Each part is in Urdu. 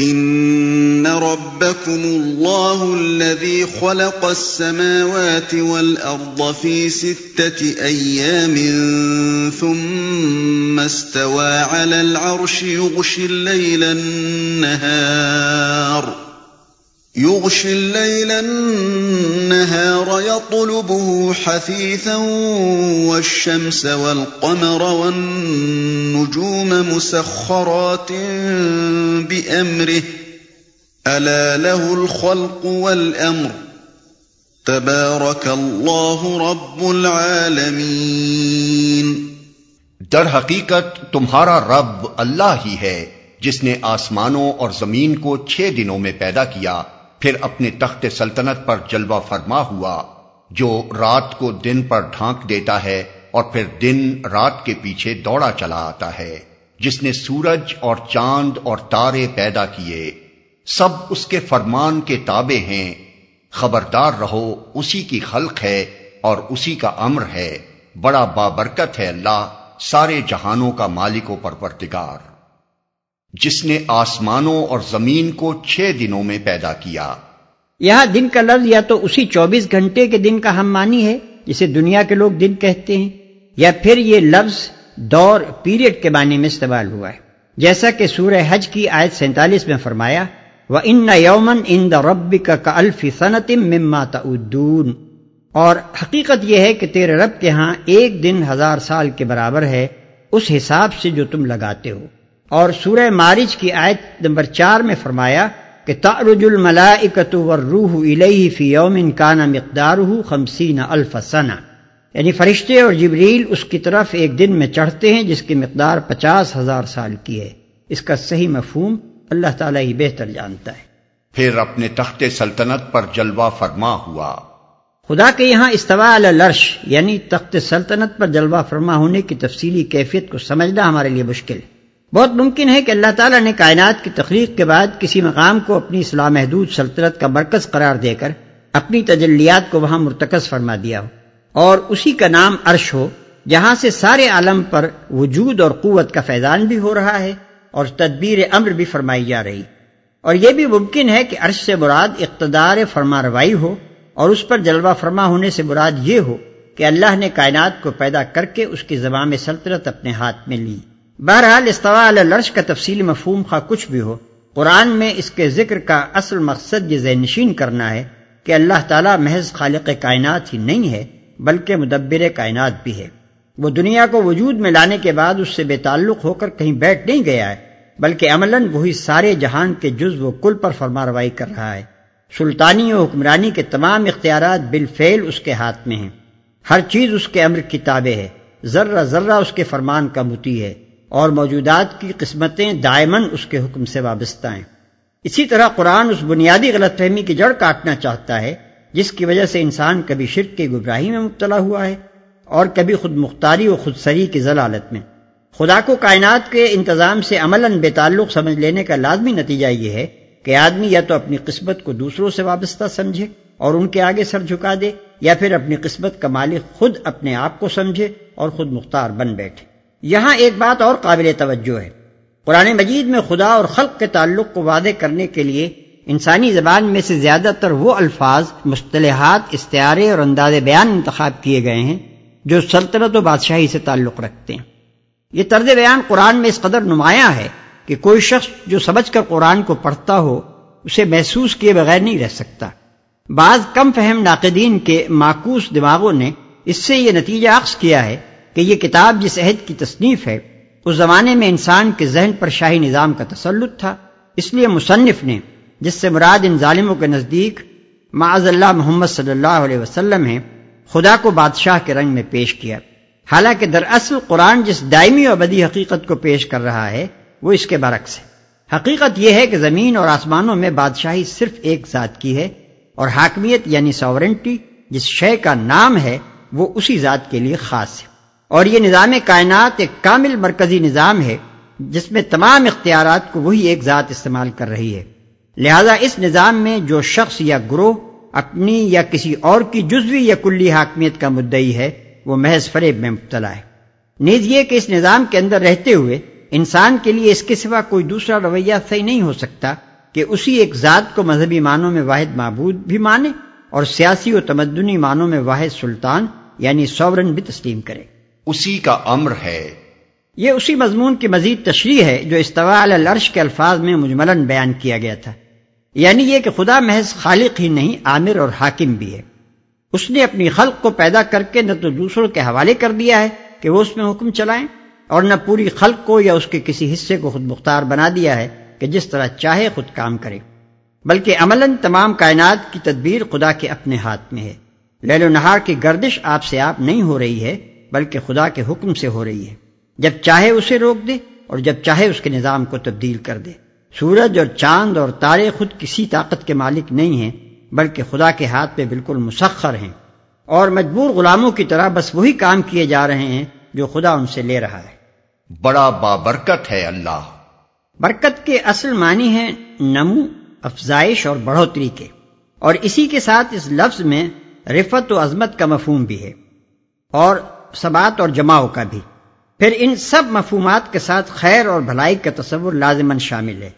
ان ربكم الله الذي خلق السماوات والارض في سته ايام ثم استوى على العرش يغشي الليل النهار يغشي الليل، النهار يطلبه حثيثا والشمس والقمر والنجوم مسخرات بأمره. ألا له الخلق والأمر. تبارك الله رب العالمين. در حقیقت تمہارا رب اللہ ہی ہے، جس نے آسمانوں اور زمین کو چھ دنوں میں پیدا کیا پھر اپنے تخت سلطنت پر جلوہ فرما ہوا، جو رات کو دن پر ڈھانک دیتا ہے اور پھر دن رات کے پیچھے دوڑا چلا آتا ہے، جس نے سورج اور چاند اور تارے پیدا کیے۔ سب اس کے فرمان کے تابع ہیں۔ خبردار رہو، اسی کی خلق ہے اور اسی کا امر ہے۔ بڑا بابرکت ہے اللہ، سارے جہانوں کا مالک و پرورتگار جس نے آسمانوں اور زمین کو چھ دنوں میں پیدا کیا یہاں دن کا لفظ یا تو اسی چوبیس گھنٹے کے دن کا ہم مانی ہے، جسے دنیا کے لوگ دن کہتے ہیں، یا پھر یہ لفظ دور پیریڈ کے معنی میں استعمال ہوا ہے۔ جیسا کہ سورہ حج کی آیت سینتالیس میں فرمایا وہ ان یومن ان دا رب کا الفی صنعت مما تعدون۔ اور حقیقت یہ ہے کہ تیرے رب کے ہاں ایک دن ہزار سال کے برابر ہے، اس حساب سے جو تم لگاتے ہو۔ اور سورہ مارج کی آیت نمبر چار میں فرمایا کہ تعرج الملائکت والروح الیہ فی یوم کانا مقدارہ خمسین الف سنہ۔ یعنی فرشتے اور جبریل اس کی طرف ایک دن میں چڑھتے ہیں جس کی مقدار پچاس ہزار سال کی ہے۔ اس کا صحیح مفہوم اللہ تعالیٰ ہی بہتر جانتا ہے۔ پھر اپنے تخت سلطنت پر جلوہ فرما ہوا۔ خدا کے یہاں استوا الرش یعنی تخت سلطنت پر جلوہ فرما ہونے کی تفصیلی کیفیت کو سمجھنا ہمارے لیے مشکل۔ ہے بہت ممکن ہے کہ اللہ تعالیٰ نے کائنات کی تخلیق کے بعد کسی مقام کو اپنی اصلاح محدود سلطنت کا مرکز قرار دے کر اپنی تجلیات کو وہاں مرتکز فرما دیا ہو۔ اور اسی کا نام عرش ہو، جہاں سے سارے عالم پر وجود اور قوت کا فیضان بھی ہو رہا ہے اور تدبیر امر بھی فرمائی جا رہی۔ اور یہ بھی ممکن ہے کہ عرش سے مراد اقتدار فرما روائی ہو اور اس پر جلوہ فرما ہونے سے مراد یہ ہو کہ اللہ نے کائنات کو پیدا کر کے اس کی زبان سلطنت اپنے ہاتھ میں لی۔ بہرحال استوا لرش کا تفصیلی مفہوم خواہ کچھ بھی ہو، قرآن میں اس کے ذکر کا اصل مقصد یہ نشین کرنا ہے کہ اللہ تعالیٰ محض خالق کائنات ہی نہیں ہے، بلکہ مدبر کائنات بھی ہے۔ وہ دنیا کو وجود میں لانے کے بعد اس سے بے تعلق ہو کر کہیں بیٹھ نہیں گیا ہے، بلکہ عملاً وہی سارے جہان کے جز و کل پر فرما روائی کر رہا ہے۔ سلطانی و حکمرانی کے تمام اختیارات بالفعل اس کے ہاتھ میں ہیں۔ ہر چیز اس کے امر کتابیں ہے۔ ذرہ ذرہ اس کے فرمان کا متی ہے۔ اور موجودات کی قسمتیں دائمن اس کے حکم سے وابستہ ہیں۔ اسی طرح قرآن اس بنیادی غلط فہمی کی جڑ کاٹنا چاہتا ہے، جس کی وجہ سے انسان کبھی شرک کی گبراہی میں مبتلا ہوا ہے اور کبھی خود مختاری و خود سری کی ضلالت میں۔ خدا کو کائنات کے انتظام سے عملاً بے تعلق سمجھ لینے کا لازمی نتیجہ یہ ہے کہ آدمی یا تو اپنی قسمت کو دوسروں سے وابستہ سمجھے اور ان کے آگے سر جھکا دے، یا پھر اپنی قسمت کا مالک خود اپنے آپ کو سمجھے اور خود مختار بن بیٹھے۔ یہاں ایک بات اور قابل توجہ ہے۔ قرآن مجید میں خدا اور خلق کے تعلق کو وعدے کرنے کے لیے انسانی زبان میں سے زیادہ تر وہ الفاظ، مصطلحات، استعارے اور انداز بیان انتخاب کیے گئے ہیں جو سلطنت و بادشاہی سے تعلق رکھتے ہیں۔ یہ طرز بیان قرآن میں اس قدر نمایاں ہے کہ کوئی شخص جو سمجھ کر قرآن کو پڑھتا ہو، اسے محسوس کیے بغیر نہیں رہ سکتا۔ بعض کم فہم ناقدین کے معکوس دماغوں نے اس سے یہ نتیجہ عکس کیا ہے کہ یہ کتاب جس عہد کی تصنیف ہے، اس زمانے میں انسان کے ذہن پر شاہی نظام کا تسلط تھا۔ اس لیے مصنف نے، جس سے مراد ان ظالموں کے نزدیک معاذ اللہ محمد صلی اللہ علیہ وسلم ہے خدا کو بادشاہ کے رنگ میں پیش کیا۔ حالانکہ دراصل قرآن جس دائمی و ابدی حقیقت کو پیش کر رہا ہے، وہ اس کے برعکس ہے۔ حقیقت یہ ہے کہ زمین اور آسمانوں میں بادشاہی صرف ایک ذات کی ہے اور حاکمیت یعنی ساورنٹی جس شے کا نام ہے، وہ اسی ذات کے لیے خاص ہے۔ اور یہ نظام کائنات ایک کامل مرکزی نظام ہے، جس میں تمام اختیارات کو وہی ایک ذات استعمال کر رہی ہے۔ لہذا اس نظام میں جو شخص یا گروہ اپنی یا کسی اور کی جزوی یا کلی حاکمیت کا مدعی ہے، وہ محض فریب میں مبتلا ہے۔ نیز یہ کہ اس نظام کے اندر رہتے ہوئے انسان کے لیے اس کے سوا کوئی دوسرا رویہ صحیح نہیں ہو سکتا کہ اسی ایک ذات کو مذہبی معنوں میں واحد معبود بھی مانے اور سیاسی و تمدنی معنوں میں واحد سلطان یعنی سورن بھی تسلیم کرے۔ اسی کا امر ہے۔ یہ اسی مضمون کی مزید تشریح ہے جو استوا العرش کے الفاظ میں مجملن بیان کیا گیا تھا۔ یعنی یہ کہ خدا محض خالق ہی نہیں، عامر اور حاکم بھی ہے۔ اس نے اپنی خلق کو پیدا کر کے نہ تو دوسروں کے حوالے کر دیا ہے کہ وہ اس میں حکم چلائیں اور نہ پوری خلق کو یا اس کے کسی حصے کو خود مختار بنا دیا ہے کہ جس طرح چاہے خود کام کرے۔ بلکہ عملاً تمام کائنات کی تدبیر خدا کے اپنے ہاتھ میں ہے۔ لیل و نہار کی گردش آپ سے آپ نہیں ہو رہی ہے بلکہ خدا کے حکم سے ہو رہی ہے۔ جب چاہے اسے روک دے اور جب چاہے اس کے نظام کو تبدیل کر دے۔ سورج اور چاند اور تارے خود کسی طاقت کے مالک نہیں ہیں بلکہ خدا کے ہاتھ پہ بالکل مسخر ہیں۔ اور مجبور غلاموں کی طرح بس وہی کام کیے جا رہے ہیں جو خدا ان سے لے رہا ہے۔ بڑا بابرکت ہے اللہ۔ برکت کے اصل معنی ہے نمو افزائش اور بڑھوتری کے۔ اور اسی کے ساتھ اس لفظ میں رفت و عظمت کا مفہوم بھی ہے۔ اور سبات اور جماؤ کا بھی۔ پھر ان سب مفہومات کے ساتھ خیر اور بھلائی کا تصور لازمن شامل ہے۔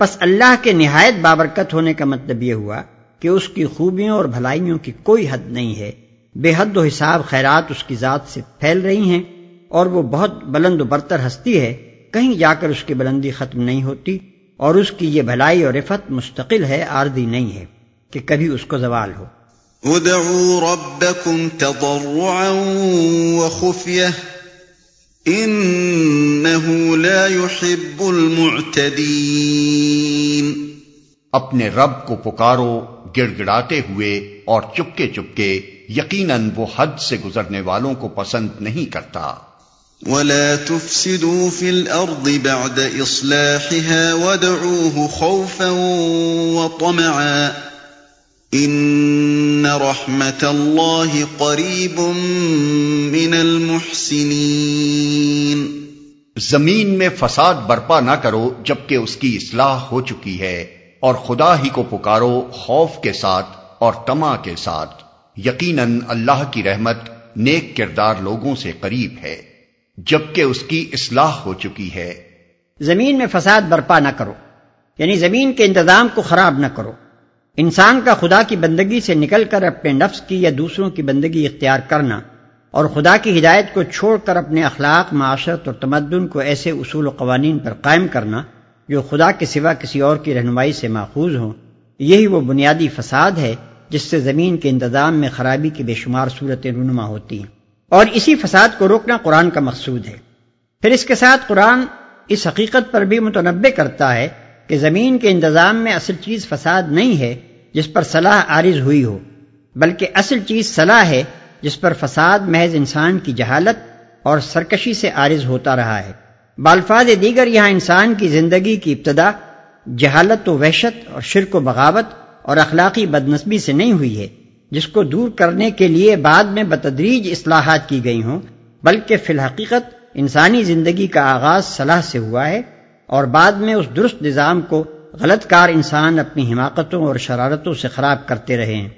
بس اللہ کے نہایت بابرکت ہونے کا مطلب یہ ہوا کہ اس کی خوبیوں اور بھلائیوں کی کوئی حد نہیں ہے۔ بے حد و حساب خیرات اس کی ذات سے پھیل رہی ہیں اور وہ بہت بلند و برتر ہستی ہے۔ کہیں جا کر اس کی بلندی ختم نہیں ہوتی اور اس کی یہ بھلائی اور رفت مستقل ہے عارضی نہیں ہے کہ کبھی اس کو زوال ہو۔ ادعوا ربكم تضرعا وخفية انه لا يحب المعتدين اپنے رب کو پکارو گڑ گڑاتے ہوئے اور چپکے چپکے یقیناً وہ حد سے گزرنے والوں کو پسند نہیں کرتا۔ ولا تفسدوا في الارض بعد اصلاحها وادعوه خوفا وطمعا ان رحمت اللہ قریب من المحسنین زمین میں فساد برپا نہ کرو جبکہ اس کی اصلاح ہو چکی ہے اور خدا ہی کو پکارو خوف کے ساتھ اور تما کے ساتھ۔ یقیناً اللہ کی رحمت نیک کردار لوگوں سے قریب ہے جبکہ اس کی اصلاح ہو چکی ہے۔ زمین میں فساد برپا نہ کرو یعنی زمین کے انتظام کو خراب نہ کرو۔ انسان کا خدا کی بندگی سے نکل کر اپنے نفس کی یا دوسروں کی بندگی اختیار کرنا اور خدا کی ہدایت کو چھوڑ کر اپنے اخلاق، معاشرت اور تمدن کو ایسے اصول و قوانین پر قائم کرنا جو خدا کے سوا کسی اور کی رہنمائی سے ماخوذ ہوں، یہی وہ بنیادی فساد ہے جس سے زمین کے انتظام میں خرابی کی بے شمار صورتیں رونما ہوتی ہیں۔ اور اسی فساد کو روکنا قرآن کا مقصود ہے۔ پھر اس کے ساتھ قرآن اس حقیقت پر بھی متنوع کرتا ہے کہ زمین کے انتظام میں اصل چیز فساد نہیں ہے جس پر صلاح عارض ہوئی ہو، بلکہ اصل چیز صلاح ہے جس پر فساد محض انسان کی جہالت اور سرکشی سے عارض ہوتا رہا ہے۔ بالفاظ دیگر یہاں انسان کی زندگی کی ابتدا جہالت و وحشت اور شرک و بغاوت اور اخلاقی بدنسبی سے نہیں ہوئی ہے، جس کو دور کرنے کے لیے بعد میں بتدریج اصلاحات کی گئی ہوں، بلکہ فی الحقیقت انسانی زندگی کا آغاز صلاح سے ہوا ہے۔ اور بعد میں اس درست نظام کو غلط کار انسان اپنی حماقتوں اور شرارتوں سے خراب کرتے رہے ہیں۔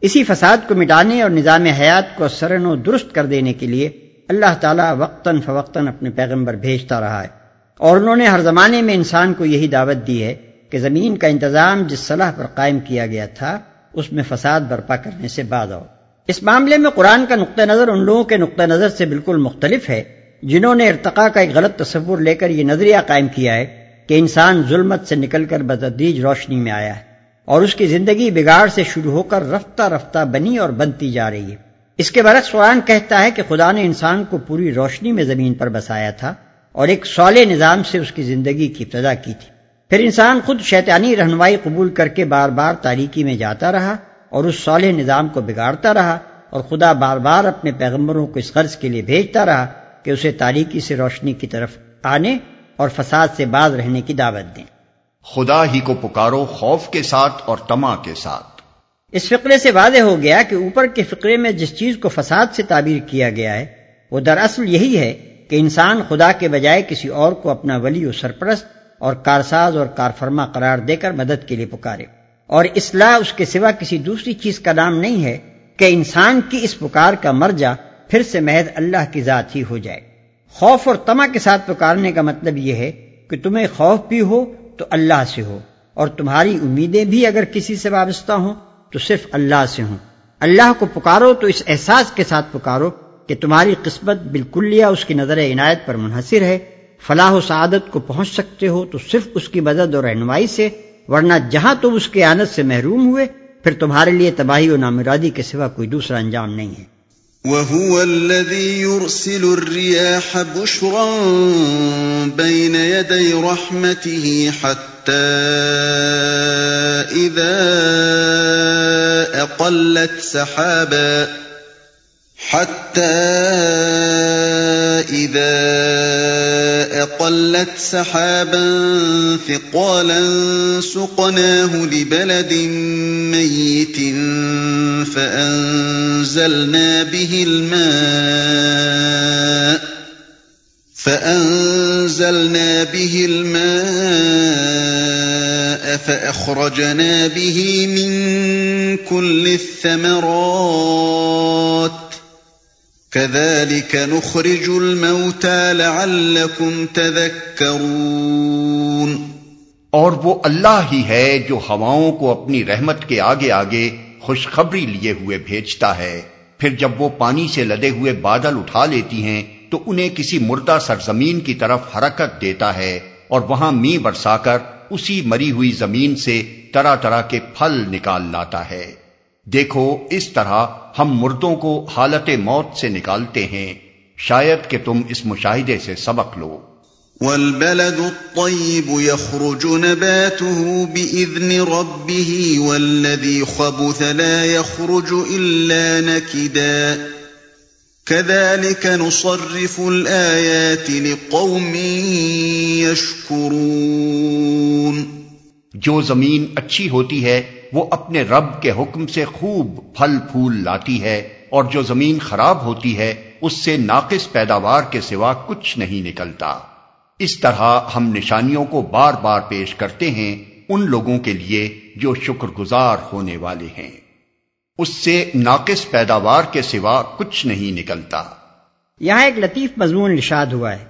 اسی فساد کو مٹانے اور نظام حیات کو سرن و درست کر دینے کے لیے اللہ تعالیٰ وقتاً فوقتاً اپنے پیغمبر بھیجتا رہا ہے۔ اور انہوں نے ہر زمانے میں انسان کو یہی دعوت دی ہے کہ زمین کا انتظام جس صلاح پر قائم کیا گیا تھا، اس میں فساد برپا کرنے سے بعد آؤ۔ اس معاملے میں قرآن کا نقطہ نظر ان لوگوں کے نقطہ نظر سے بالکل مختلف ہے۔ جنہوں نے ارتقاء کا ایک غلط تصور لے کر یہ نظریہ قائم کیا ہے کہ انسان ظلمت سے نکل کر بتدریج روشنی میں آیا ہے اور اس کی زندگی بگاڑ سے شروع ہو کر رفتہ رفتہ بنی اور بنتی جا رہی ہے۔ اس کے برعکس قرآن کہتا ہے کہ خدا نے انسان کو پوری روشنی میں زمین پر بسایا تھا اور ایک سولے نظام سے اس کی زندگی کی ابتدا کی تھی۔ پھر انسان خود شیطانی رہنمائی قبول کر کے بار بار تاریکی میں جاتا رہا اور اس صالح نظام کو بگاڑتا رہا اور خدا بار بار اپنے پیغمبروں کو اس غرض کے لیے بھیجتا رہا کہ اسے تاریکی سے روشنی کی طرف آنے اور فساد سے باز رہنے کی دعوت دیں۔ خدا ہی کو پکارو خوف کے ساتھ اور تما کے ساتھ۔ اس فقرے سے واضح ہو گیا کہ اوپر کے فقرے میں جس چیز کو فساد سے تعبیر کیا گیا ہے وہ دراصل یہی ہے کہ انسان خدا کے بجائے کسی اور کو اپنا ولی و سرپرست اور کارساز اور کارفرما قرار دے کر مدد کے لیے پکارے۔ اور اصلاح اس کے سوا کسی دوسری چیز کا نام نہیں ہے کہ انسان کی اس پکار کا مرجع پھر سے محض اللہ کی ذات ہی ہو جائے۔ خوف اور تما کے ساتھ پکارنے کا مطلب یہ ہے کہ تمہیں خوف بھی ہو تو اللہ سے ہو، اور تمہاری امیدیں بھی اگر کسی سے وابستہ ہوں تو صرف اللہ سے ہوں۔ اللہ کو پکارو تو اس احساس کے ساتھ پکارو کہ تمہاری قسمت بالکل اس کی نظر عنایت پر منحصر ہے۔ فلاح و سعادت کو پہنچ سکتے ہو تو صرف اس کی مدد اور رہنمائی سے، ورنہ جہاں تم اس کے آنت سے محروم ہوئے، پھر تمہارے لیے تباہی و نامرادی کے سوا کوئی دوسرا انجام نہیں ہے۔ وهو الذي يرسل الرياح بشرا بين يدي رحمته حتى إذا أقلت سحابا حتى إذا أقلت سحابا ثقالا سقناه لبلد ميت فأنزلنا به الماء فأنزلنا به الماء فأخرجنا به من كل الثمرات كذلك نخرج الموتى لعلكم تذكرون اور وہ اللہ ہی ہے جو ہواؤں کو اپنی رحمت کے آگے آگے خوشخبری لیے ہوئے بھیجتا ہے۔ پھر جب وہ پانی سے لدے ہوئے بادل اٹھا لیتی ہیں، تو انہیں کسی مردہ سرزمین کی طرف حرکت دیتا ہے اور وہاں می برسا کر اسی مری ہوئی زمین سے طرح طرح کے پھل نکال لاتا ہے۔ دیکھو اس طرح ہم مردوں کو حالت موت سے نکالتے ہیں۔ شاید کہ تم اس مشاہدے سے سبق لو۔ والبلد الطيب يخرج نباته بإذن ربه والذي خبث لا يخرج إلا نكدا كذلك نصرف الآيات لقوم يشكرون جو زمین اچھی ہوتی ہے وہ اپنے رب کے حکم سے خوب پھل پھول لاتی ہے اور جو زمین خراب ہوتی ہے، اس سے ناقص پیداوار کے سوا کچھ نہیں نکلتا۔ اس طرح ہم نشانیوں کو بار بار پیش کرتے ہیں ان لوگوں کے لیے جو شکر گزار ہونے والے ہیں۔ اس سے ناقص پیداوار کے سوا کچھ نہیں نکلتا۔ یہاں ایک لطیف مضمون نشاد ہوا ہے،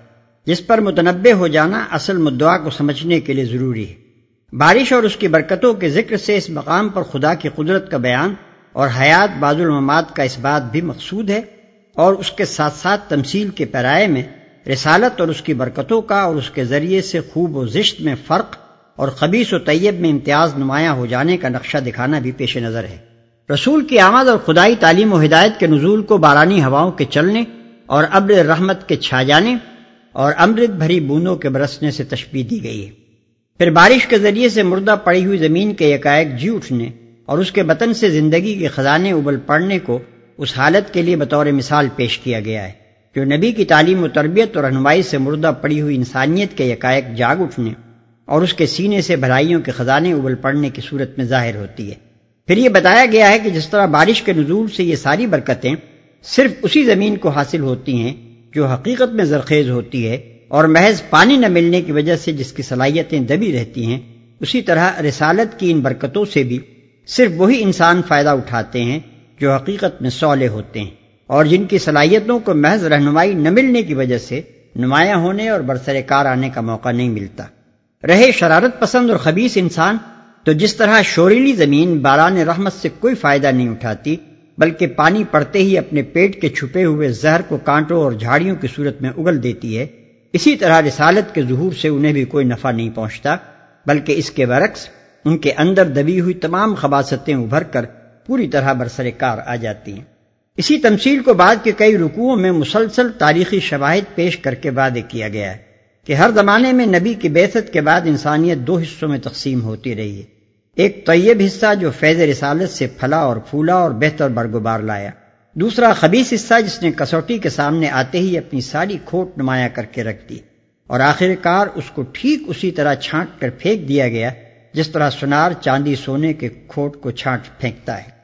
جس پر متنبع ہو جانا اصل مدعا کو سمجھنے کے لیے ضروری ہے۔ بارش اور اس کی برکتوں کے ذکر سے اس مقام پر خدا کی قدرت کا بیان اور حیات بعض المماد کا اس بات بھی مقصود ہے اور اس کے ساتھ ساتھ تمثیل کے پیرائے میں رسالت اور اس کی برکتوں کا اور اس کے ذریعے سے خوب و زشت میں فرق اور خبیص و طیب میں امتیاز نمایاں ہو جانے کا نقشہ دکھانا بھی پیش نظر ہے۔ رسول کی آمد اور خدائی تعلیم و ہدایت کے نزول کو بارانی ہواؤں کے چلنے اور ابر رحمت کے چھا جانے اور امرت بھری بوندوں کے برسنے سے تشبیح دی گئی ہے۔ پھر بارش کے ذریعے سے مردہ پڑی ہوئی زمین کے یکائک جی اٹھنے اور اس کے بطن سے زندگی کے خزانے ابل پڑنے کو اس حالت کے لیے بطور مثال پیش کیا گیا ہے جو نبی کی تعلیم و تربیت اور رہنمائی سے مردہ پڑی ہوئی انسانیت کے یکائک جاگ اٹھنے اور اس کے سینے سے بھلائیوں کے خزانے ابل پڑنے کی صورت میں ظاہر ہوتی ہے۔ پھر یہ بتایا گیا ہے کہ جس طرح بارش کے نزول سے یہ ساری برکتیں صرف اسی زمین کو حاصل ہوتی ہیں جو حقیقت میں زرخیز ہوتی ہے اور محض پانی نہ ملنے کی وجہ سے جس کی صلاحیتیں دبی رہتی ہیں، اسی طرح رسالت کی ان برکتوں سے بھی صرف وہی انسان فائدہ اٹھاتے ہیں جو حقیقت میں سولے ہوتے ہیں۔ اور جن کی صلاحیتوں کو محض رہنمائی نہ ملنے کی وجہ سے نمایاں ہونے اور برسر کار آنے کا موقع نہیں ملتا۔ رہے شرارت پسند اور خبیص انسان تو جس طرح شوریلی زمین باران رحمت سے کوئی فائدہ نہیں اٹھاتی، بلکہ پانی پڑتے ہی اپنے پیٹ کے چھپے ہوئے زہر کو کانٹوں اور جھاڑیوں کی صورت میں اگل دیتی ہے اسی طرح رسالت کے ظہور سے انہیں بھی کوئی نفع نہیں پہنچتا، بلکہ اس کے برعکس ان کے اندر دبی ہوئی تمام خباستیں ابھر کر پوری طرح برسر کار آ جاتی ہیں۔ اسی تمثیل کو بعد کے کئی رکوعوں میں مسلسل تاریخی شواہد پیش کر کے وعدے کیا گیا ہے کہ ہر زمانے میں نبی کی بیست کے بعد انسانیت دو حصوں میں تقسیم ہوتی رہی ہے۔ ایک طیب حصہ جو فیض رسالت سے پھلا اور پھولا اور بہتر برگبار لایا۔ دوسرا خبیص حصہ جس نے کسوٹی کے سامنے آتے ہی اپنی ساری کھوٹ نمایاں کر کے رکھ دی اور آخر کار اس کو ٹھیک اسی طرح چھانٹ کر پھینک دیا گیا، جس طرح سنار چاندی سونے کے کھوٹ کو چھانٹ پھینکتا ہے۔